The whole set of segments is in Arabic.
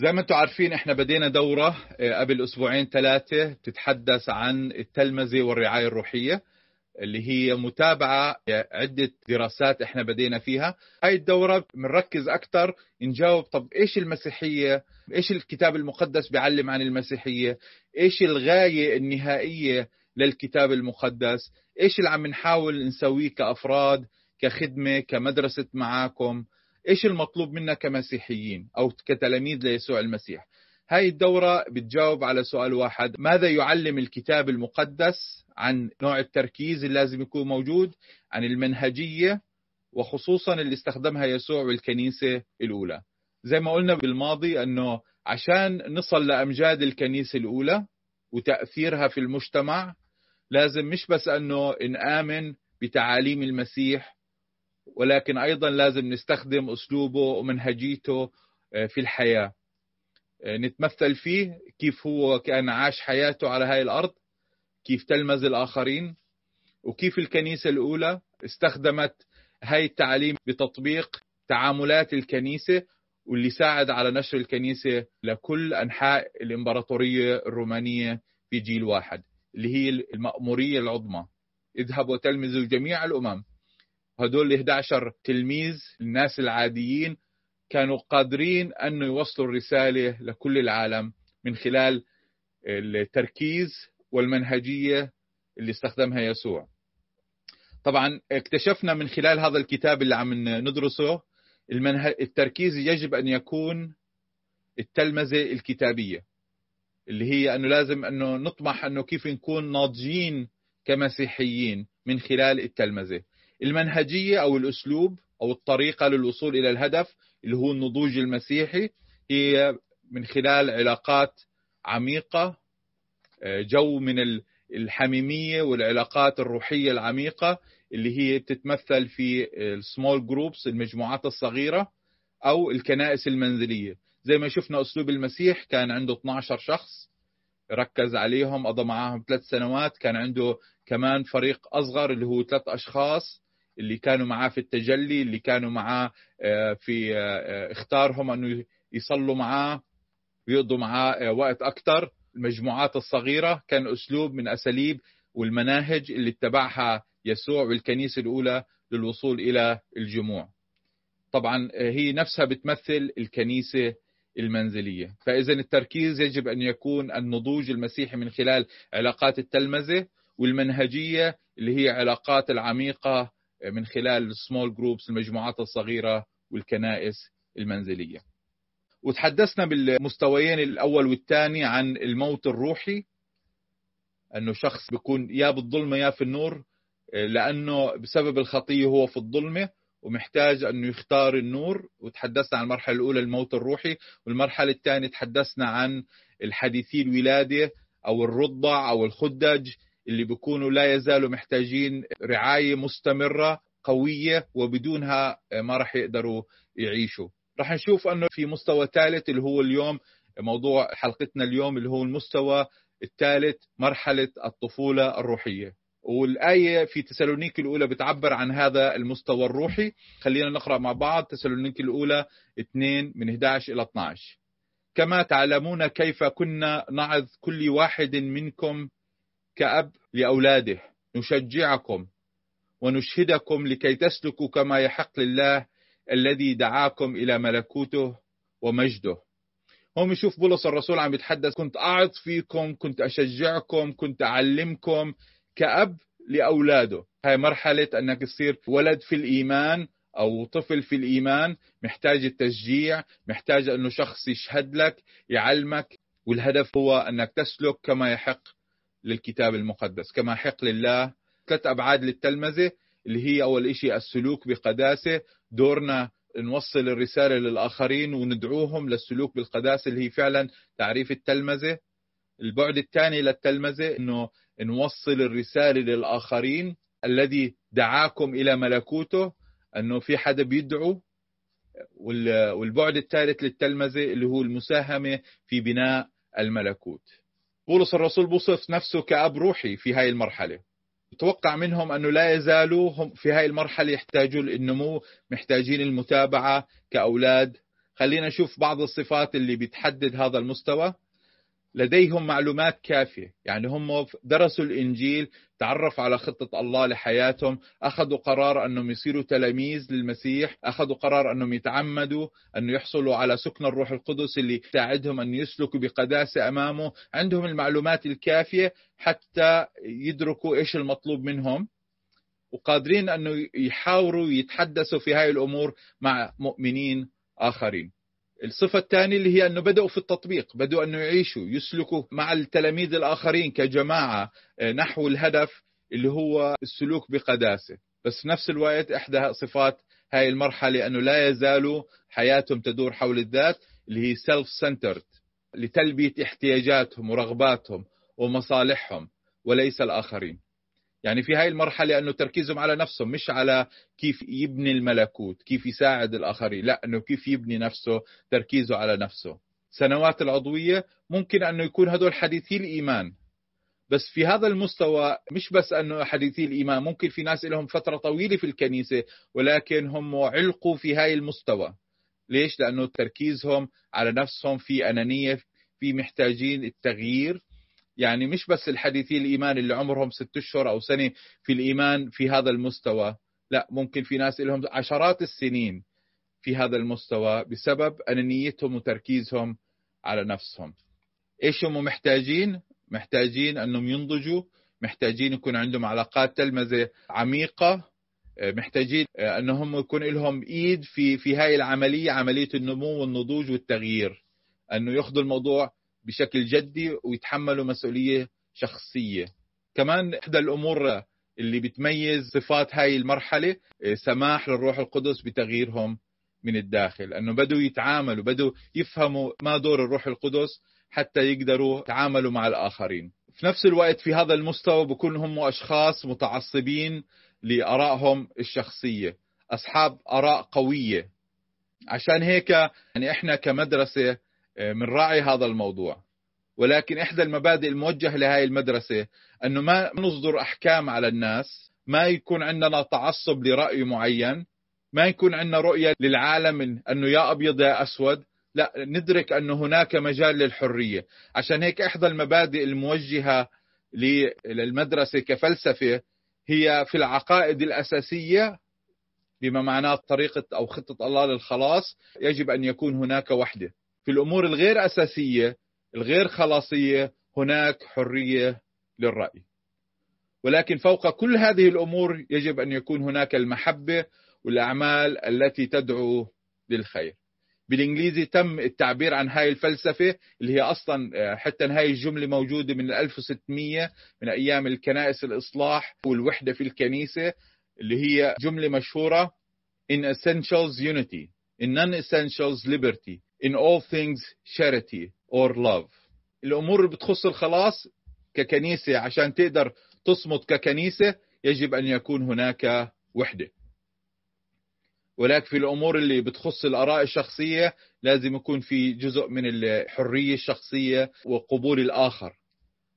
زي ما أنتم عارفين إحنا بدينا دورة قبل أسبوعين ثلاثة تتحدث عن التلمذة والرعاية الروحية اللي هي متابعة عدة دراسات إحنا بدينا فيها. هاي الدورة بنركز أكثر نجاوب طب إيش المسيحية؟ إيش الكتاب المقدس بيعلم عن المسيحية؟ إيش الغاية النهائية للكتاب المقدس؟ إيش اللي عم نحاول نسويه كأفراد كخدمة كمدرسة معاكم؟ إيش المطلوب منا كمسيحيين أو كتلاميذ ليسوع المسيح؟ هاي الدورة بتجاوب على سؤال واحد. ماذا يعلم الكتاب المقدس عن نوع التركيز اللي لازم يكون موجود عن المنهجية وخصوصا اللي استخدمها يسوع والكنيسة الأولى؟ زي ما قلنا بالماضي أنه عشان نصل لأمجاد الكنيسة الأولى وتأثيرها في المجتمع لازم مش بس أنه نآمن بتعاليم المسيح ولكن أيضا لازم نستخدم أسلوبه ومنهجيته في الحياة. نتمثل فيه كيف هو كأن عاش حياته على هاي الأرض كيف تلمذ الآخرين وكيف الكنيسة الأولى استخدمت هاي التعاليم بتطبيق تعاملات الكنيسة واللي ساعد على نشر الكنيسة لكل أنحاء الإمبراطورية الرومانية في جيل واحد اللي هي المأمورية العظمى. اذهبوا وتلمذوا جميع الأمم. هدول ال 11 تلميذ الناس العاديين كانوا قادرين أن يوصلوا الرسالة لكل العالم من خلال التركيز والمنهجية اللي استخدمها يسوع. طبعا اكتشفنا من خلال هذا الكتاب اللي عم ندرسه المنه... التركيز يجب أن يكون التلمذة الكتابية اللي هي أنه لازم أنه نطمح أنه كيف نكون ناضجين كمسيحيين من خلال التلمذة. المنهجية أو الأسلوب أو الطريقة للوصول إلى الهدف اللي هو النضوج المسيحي هي من خلال علاقات عميقة جو من الحميمية والعلاقات الروحية العميقة اللي هي تتمثل في ال small groups المجموعات الصغيرة أو الكنائس المنزلية. زي ما شفنا أسلوب المسيح كان عنده 12 شخص ركز عليهم قضى معاهم ثلاث سنوات كان عنده كمان فريق أصغر اللي هو ثلاث أشخاص اللي كانوا معاه في التجلي اللي كانوا معاه في اختارهم أنه يصلوا معاه ويقضوا معاه وقت أكثر المجموعات الصغيرة كان أسلوب من أساليب والمناهج اللي اتبعها يسوع والكنيسة الأولى للوصول إلى الجموع. طبعا هي نفسها بتمثل الكنيسة المنزلية. فإذا التركيز يجب أن يكون النضوج المسيحي من خلال علاقات التلمذة والمنهجية اللي هي علاقات العميقة من خلال السمول جروبس المجموعات الصغيرة والكنائس المنزلية. وتحدثنا بالمستويين الأول والثاني عن الموت الروحي أنه شخص بيكون يا بالظلمة يا في النور لأنه بسبب الخطية هو في الظلمة ومحتاج أنه يختار النور. وتحدثنا عن المرحلة الأولى الموت الروحي. والمرحلة الثانية تحدثنا عن الحديثي الولادة أو الرضع أو الخدج. اللي بيكونوا لا يزالوا محتاجين رعاية مستمرة قوية وبدونها ما راح يقدروا يعيشوا. راح نشوف أنه في مستوى ثالث اللي هو اليوم موضوع حلقتنا اليوم اللي هو المستوى الثالث مرحلة الطفولة الروحية. والآية في تسالونيك الأولى بتعبر عن هذا المستوى الروحي. خلينا نقرأ مع بعض تسالونيك الأولى 2 من 11 إلى 12 كما تعلمون كيف كنا نعظ كل واحد منكم كأب لأولاده نشجعكم ونشهدكم لكي تسلكوا كما يحق لله الذي دعاكم إلى ملكوته ومجده. هم يشوف بولس الرسول عم يتحدث. كنت أعظ فيكم كنت أشجعكم كنت أعلمكم كأب لأولاده. هاي مرحلة أنك تصير ولد في الإيمان أو طفل في الإيمان. محتاج التشجيع محتاج أنه شخص يشهد لك يعلمك والهدف هو أنك تسلك كما يحق للكتاب المقدس. كما يحق لله ثلاث أبعاد للتلمذة اللي هي أول إشي السلوك بقداسة. دورنا نوصل الرسالة للآخرين وندعوهم للسلوك بالقداسة اللي هي فعلا تعريف التلمذة. البعد الثاني للتلمذة أنه نوصل الرسالة للآخرين. الذي دعاكم إلى ملكوته أنه في حدا بيدعو. والبعد الثالث للتلمذة اللي هو المساهمة في بناء الملكوت. بولس الرسول بوصف نفسه كأب روحي في هاي المرحلة. توقع منهم أنه لا يزالوا هم في هاي المرحلة يحتاجون النمو محتاجين المتابعة كأولاد. خلينا نشوف بعض الصفات اللي بتحدد هذا المستوى. لديهم معلومات كافية. يعني هم درسوا الإنجيل تعرفوا على خطة الله لحياتهم أخذوا قرار أنهم يصيروا تلاميذ للمسيح أخذوا قرار أنهم يتعمدوا أن يحصلوا على سكن الروح القدس اللي يساعدهم أن يسلكوا بقداسة أمامه. عندهم المعلومات الكافية حتى يدركوا إيش المطلوب منهم وقادرين أنه يحاوروا يتحدثوا في هاي الأمور مع مؤمنين آخرين. الصفة الثانية اللي هي أنه بدأوا في التطبيق بدأوا أنه يعيشوا يسلكوا مع التلاميذ الآخرين كجماعة آه، نحو الهدف اللي هو السلوك بقداسة. بس في نفس الوقت إحدى صفات هاي المرحلة أنه لا يزالوا حياتهم تدور حول الذات اللي هي self-centered لتلبية احتياجاتهم ورغباتهم ومصالحهم وليس الآخرين. يعني في هاي المرحلة أنه تركيزهم على نفسهم مش على كيف يبني الملكوت كيف يساعد الآخرين لا أنه كيف يبني نفسه تركيزه على نفسه. سنوات العضوية ممكن أنه يكون هدول حديثي الإيمان. بس في هذا المستوى مش بس أنه حديثي الإيمان ممكن في ناس لهم فترة طويلة في الكنيسة ولكن هم علقوا في هاي المستوى. ليش؟ لأنه تركيزهم على نفسهم في أنانية في محتاجين التغيير. يعني مش بس الحديثي الإيمان اللي عمرهم ست أشهر أو سنة في الإيمان في هذا المستوى. لا ممكن في ناس لهم عشرات السنين في هذا المستوى بسبب أنانيتهم وتركيزهم على نفسهم. إيش هم محتاجين؟ محتاجين أنهم ينضجوا محتاجين يكون عندهم علاقات تلمذة عميقة محتاجين أنهم يكون لهم إيد في في هاي العملية عملية النمو والنضوج والتغيير. أنه ياخذوا الموضوع بشكل جدي ويتحملوا مسؤولية شخصية. كمان إحدى الأمور اللي بتميز صفات هاي المرحلة إيه، سماح للروح القدس بتغييرهم من الداخل. أنه بدوا يتعاملوا بدوا يفهموا ما دور الروح القدس حتى يقدروا يتعاملوا مع الآخرين. في نفس الوقت في هذا المستوى بكون هم أشخاص متعصبين لآرائهم الشخصية أصحاب آراء قوية. عشان هيك يعني إحنا كمدرسة بنراعي هذا الموضوع. ولكن إحدى المبادئ الموجهة لهذه المدرسة أنه ما نصدر أحكام على الناس ما يكون عندنا تعصب لرأي معين ما يكون عندنا رؤية للعالم من أنه يا أبيض يا أسود. لا ندرك أنه هناك مجال للحرية. عشان هيك إحدى المبادئ الموجهة للمدرسة كفلسفة هي في العقائد الأساسية بما معناه طريقة أو خطة الله للخلاص يجب أن يكون هناك وحدة. في الأمور الغير أساسية الغير خلاصية هناك حرية للرأي. ولكن فوق كل هذه الأمور يجب أن يكون هناك المحبة والأعمال التي تدعو للخير. بالإنجليزي تم التعبير عن هاي الفلسفة اللي هي أصلا حتى هاي الجملة موجودة من 1600 من أيام الكنائس الإصلاح والوحدة في الكنيسة اللي هي جملة مشهورة in essentials unity in non-essentials liberty. In all things charity or love. الأمور اللي بتخص الخلاص ككنيسة عشان تقدر تصمت ككنيسة يجب أن يكون هناك وحدة. ولكن في الأمور اللي بتخص الآراء الشخصية لازم يكون في جزء من الحرية الشخصية وقبول الآخر.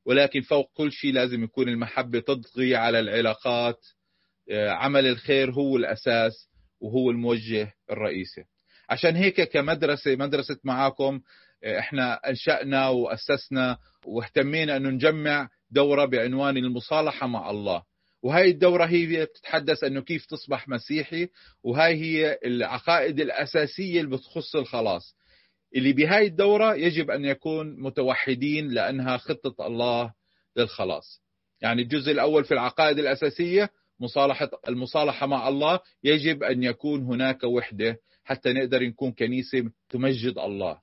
ولكن فوق كل شيء لازم يكون المحبة تطغي على العلاقات. عمل الخير هو الأساس وهو الموجه الرئيسي. عشان هيك كمدرسة مدرسة معاكم إحنا أنشأنا وأسسنا واهتمينا إنه نجمع دورة بعنوان المصالحة مع الله. وهي الدورة هي بتتحدث إنه كيف تصبح مسيحي وهاي هي العقائد الأساسية اللي بتخص الخلاص. اللي بهاي الدورة يجب أن يكون متوحدين لأنها خطة الله للخلاص. يعني الجزء الأول في العقائد الأساسية مصالحة المصالحة مع الله يجب أن يكون هناك وحدة حتى نقدر نكون كنيسة تمجد الله.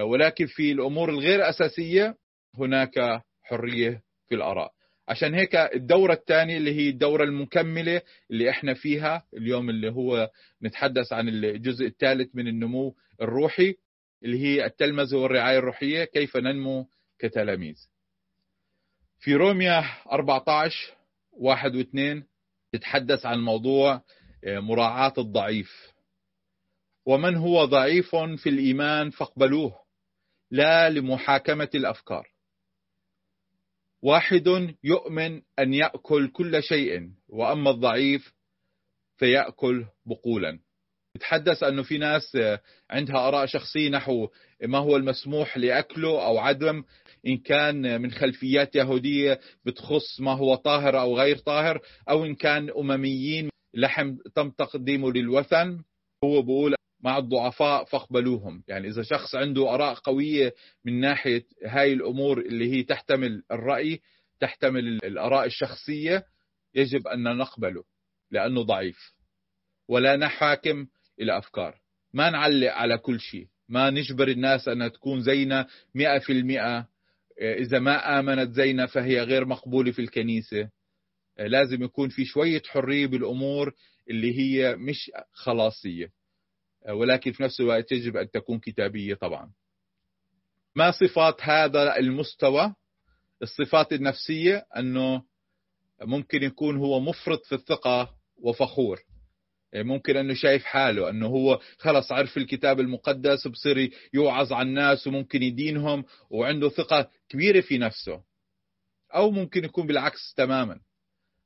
ولكن في الأمور الغير أساسية هناك حرية في الآراء. عشان هيك الدورة الثانية اللي هي الدورة المكملة اللي إحنا فيها اليوم اللي هو نتحدث عن الجزء الثالث من النمو الروحي اللي هي التلمذة والرعاية الروحية كيف ننمو كتلاميذ. في روميا 14 واحد واثنين تتحدث عن موضوع مراعاة الضعيف. ومن هو ضعيف في الإيمان فاقبلوه. لا لمحاكمة الأفكار. واحد يؤمن أن يأكل كل شيء وأما الضعيف فيأكل بقولا. تحدث أنه في ناس عندها آراء شخصية نحو ما هو المسموح لأكله أو عدم إن كان من خلفيات يهودية بتخص ما هو طاهر أو غير طاهر أو إن كان أمميين لحم تم تقديمه للوثن. هو بقول مع الضعفاء فاقبلوهم. يعني إذا شخص عنده آراء قوية من ناحية هاي الأمور اللي هي تحتمل الرأي تحتمل الآراء الشخصية يجب أن نقبله لأنه ضعيف. ولا نحاكم إلى أفكار ما نعلق على كل شيء. ما نجبر الناس أنها تكون زينا مئة في المئة. إذا ما آمنت زينا فهي غير مقبولة في الكنيسة. لازم يكون في شوية حرية بالأمور اللي هي مش خلاصية. ولكن في نفس الوقت يجب أن تكون كتابية طبعا. ما صفات هذا المستوى؟ الصفات النفسية أنه ممكن يكون هو مفرط في الثقة وفخور. ممكن أنه شايف حاله أنه هو خلص عرف الكتاب المقدس بصير يوعظ على الناس وممكن يدينهم وعنده ثقة كبيرة في نفسه. أو ممكن يكون بالعكس تماما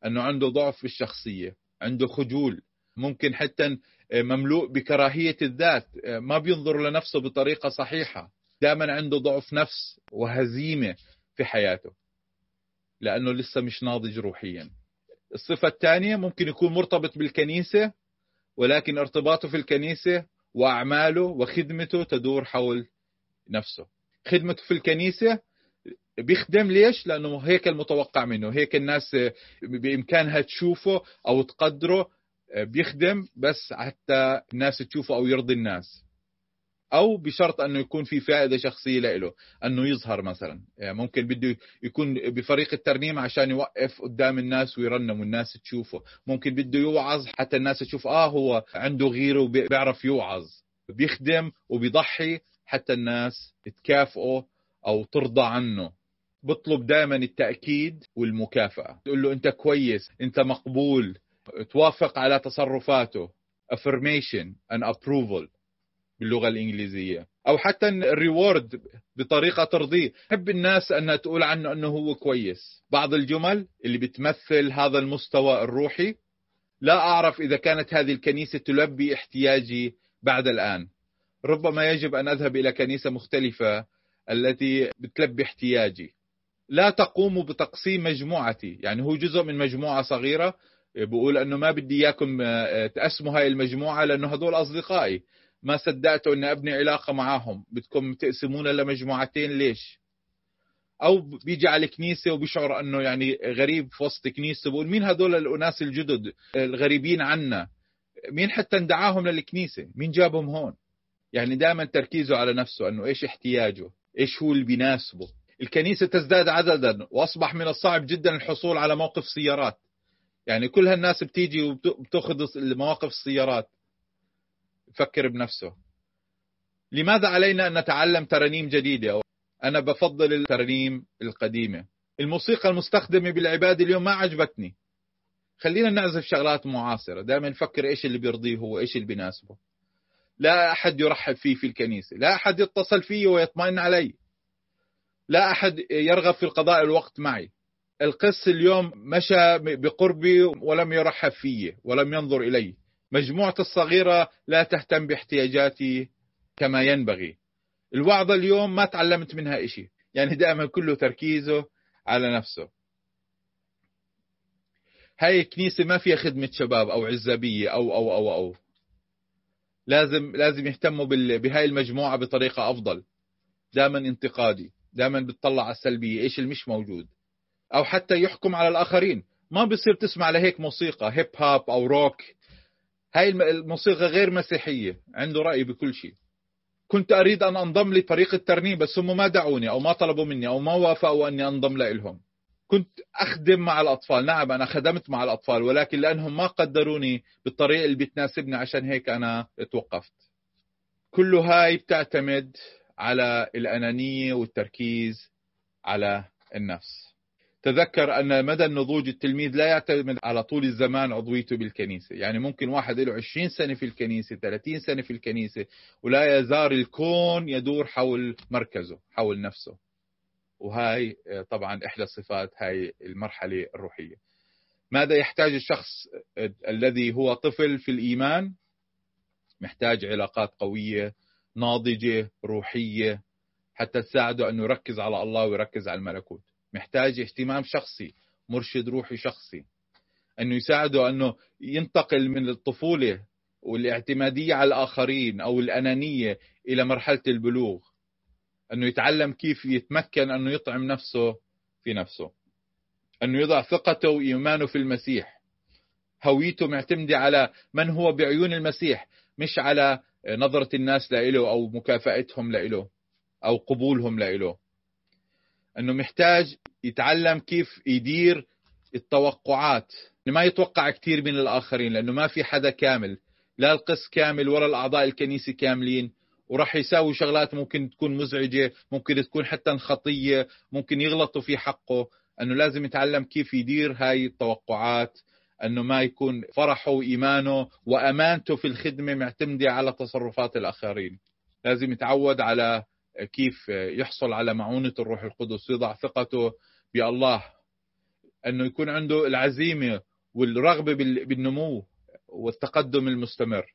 أنه عنده ضعف بالشخصية عنده خجول. ممكن حتى مملوء بكراهية الذات ما بينظر لنفسه بطريقة صحيحة. دائما عنده ضعف نفس وهزيمة في حياته لأنه لسه مش ناضج روحيا. الصفة الثانية ممكن يكون مرتبط بالكنيسة ولكن ارتباطه في الكنيسة وأعماله وخدمته تدور حول نفسه. خدمته في الكنيسة بيخدم ليش؟ لأنه هيك المتوقع منه. هيك الناس بإمكانها تشوفه أو تقدره بيخدم بس حتى الناس تشوفه أو يرضي الناس. أو بشرط أنه يكون في فائدة شخصية له أنه يظهر مثلا. يعني ممكن بده يكون بفريق الترنيم عشان يوقف قدام الناس ويرنم والناس تشوفه. ممكن بده يوعظ حتى الناس تشوف آه هو عنده غيرة وبيعرف يوعظ. بيخدم وبيضحي حتى الناس تكافئه أو ترضى عنه. بطلب دائما التأكيد والمكافأة. تقول له أنت كويس أنت مقبول. توافق على تصرفاته. Affirmation and approval باللغة الإنجليزية. أو حتى الريورد بطريقة ترضيه. حب الناس أنها تقول عنه أنه هو كويس. بعض الجمل اللي بتمثل هذا المستوى الروحي لا أعرف إذا كانت هذه الكنيسة تلبي احتياجي بعد الآن. ربما يجب أن أذهب إلى كنيسة مختلفة التي بتلبي احتياجي. لا تقوم بتقسيم مجموعتي. يعني هو جزء من مجموعة صغيرة بقول أنه ما بدي إياكم تقسموا هاي المجموعة لأنه هذول أصدقائي. ما صدقتوا اني ابني علاقة معاهم. بدكم تقسمونا لمجموعتين ليش؟ أو بيجي على الكنيسة وبيشعر انه يعني غريب في وسط كنيسه بقول مين هدول الاناس الجدد الغريبين عنا؟ مين حتى اندعاهم للكنيسة؟ مين جابهم هون؟ يعني دائما تركيزه على نفسه انه إيش احتياجه؟ إيش هو اللي بيناسبه؟ الكنيسة تزداد عددا واصبح من الصعب جدا الحصول على موقف سيارات. يعني كل هالناس بتيجي وبتاخذ مواقف السيارات. يفكر بنفسه. لماذا علينا أن نتعلم ترانيم جديدة؟ أنا بفضل الترانيم القديمة. الموسيقى المستخدمة بالعبادة اليوم ما عجبتني. خلينا نعزف شغلات معاصرة. دائما نفكر إيش اللي بيرضيه هو إيش اللي بيناسبه. لا أحد يرحب فيه في الكنيسة. لا أحد يتصل فيه ويطمئن علي. لا أحد يرغب في القضاء الوقت معي. القس اليوم مشى بقربي ولم يرحب فيه ولم ينظر إلي مجموعة الصغيرة لا تهتم باحتياجاتي كما ينبغي. الوعظة اليوم ما تعلمت منها إشي. يعني دائما كله تركيزه على نفسه. هاي الكنيسة ما فيها خدمة شباب أو عزابية أو أو أو أو. لازم لازم يهتموا بهاي المجموعة بطريقة أفضل. دائما انتقادي. دائما بتطلع على السلبية. إيش اللي مش موجود؟ أو حتى يحكم على الآخرين. ما بصير تسمع لهيك موسيقى هيب هاب أو روك هاي الموسيقى غير مسيحية عنده رأي بكل شيء. كنت أريد أن أنضم لفريق الترنيم بس هم ما دعوني أو ما طلبوا مني أو ما وافقوا أني أنضم لهم كنت أخدم مع الأطفال. نعم أنا خدمت مع الأطفال ولكن لأنهم ما قدروني بالطريقة اللي بتناسبني عشان هيك أنا توقفت كل هاي بتعتمد على الأنانية والتركيز على النفس. تذكر أن مدى النضوج التلميذ لا يعتمد على طول الزمان عضويته بالكنيسة. يعني ممكن واحد له 20 سنة في الكنيسة 30 سنة في الكنيسة ولا يزال الكون يدور حول مركزه حول نفسه. وهاي طبعا إحدى الصفات هاي المرحلة الروحية. ماذا يحتاج الشخص الذي هو طفل في الإيمان؟ محتاج علاقات قوية ناضجة روحية حتى تساعده أنه يركز على الله ويركز على الملكوت. محتاج اهتمام شخصي مرشد روحي شخصي. أنه يساعده أنه ينتقل من الطفولة والاعتمادية على الآخرين أو الأنانية إلى مرحلة البلوغ. أنه يتعلم كيف يتمكن أنه يطعم نفسه في نفسه. أنه يضع ثقته وإيمانه في المسيح. هويته معتمدة على من هو بعيون المسيح مش على نظرة الناس لإله أو مكافأتهم لإله أو قبولهم لإله. أنه محتاج يتعلم كيف يدير التوقعات. ما يتوقع كثير من الآخرين لأنه ما في حدا كامل. لا القس كامل ولا الأعضاء الكنيسة كاملين. وراح يساوي شغلات ممكن تكون مزعجة ممكن تكون حتى خطية ممكن يغلطوا في حقه. أنه لازم يتعلم كيف يدير هاي التوقعات. أنه ما يكون فرحه وإيمانه وأمانته في الخدمة معتمدة على تصرفات الآخرين. لازم يتعود على كيف يحصل على معونة الروح القدس يضع ثقته بالله أنه يكون عنده العزيمة والرغبة بالنمو والتقدم المستمر.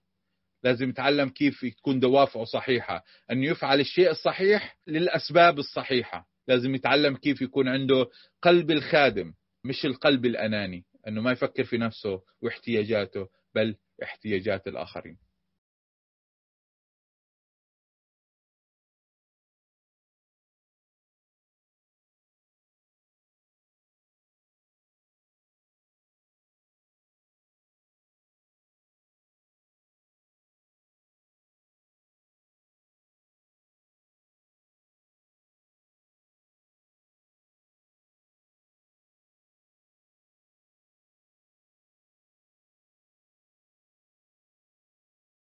لازم يتعلم كيف تكون دوافعه صحيحة. أنه يفعل الشيء الصحيح للأسباب الصحيحة. لازم يتعلم كيف يكون عنده قلب الخادم مش القلب الأناني أنه ما يفكر في نفسه واحتياجاته بل احتياجات الآخرين.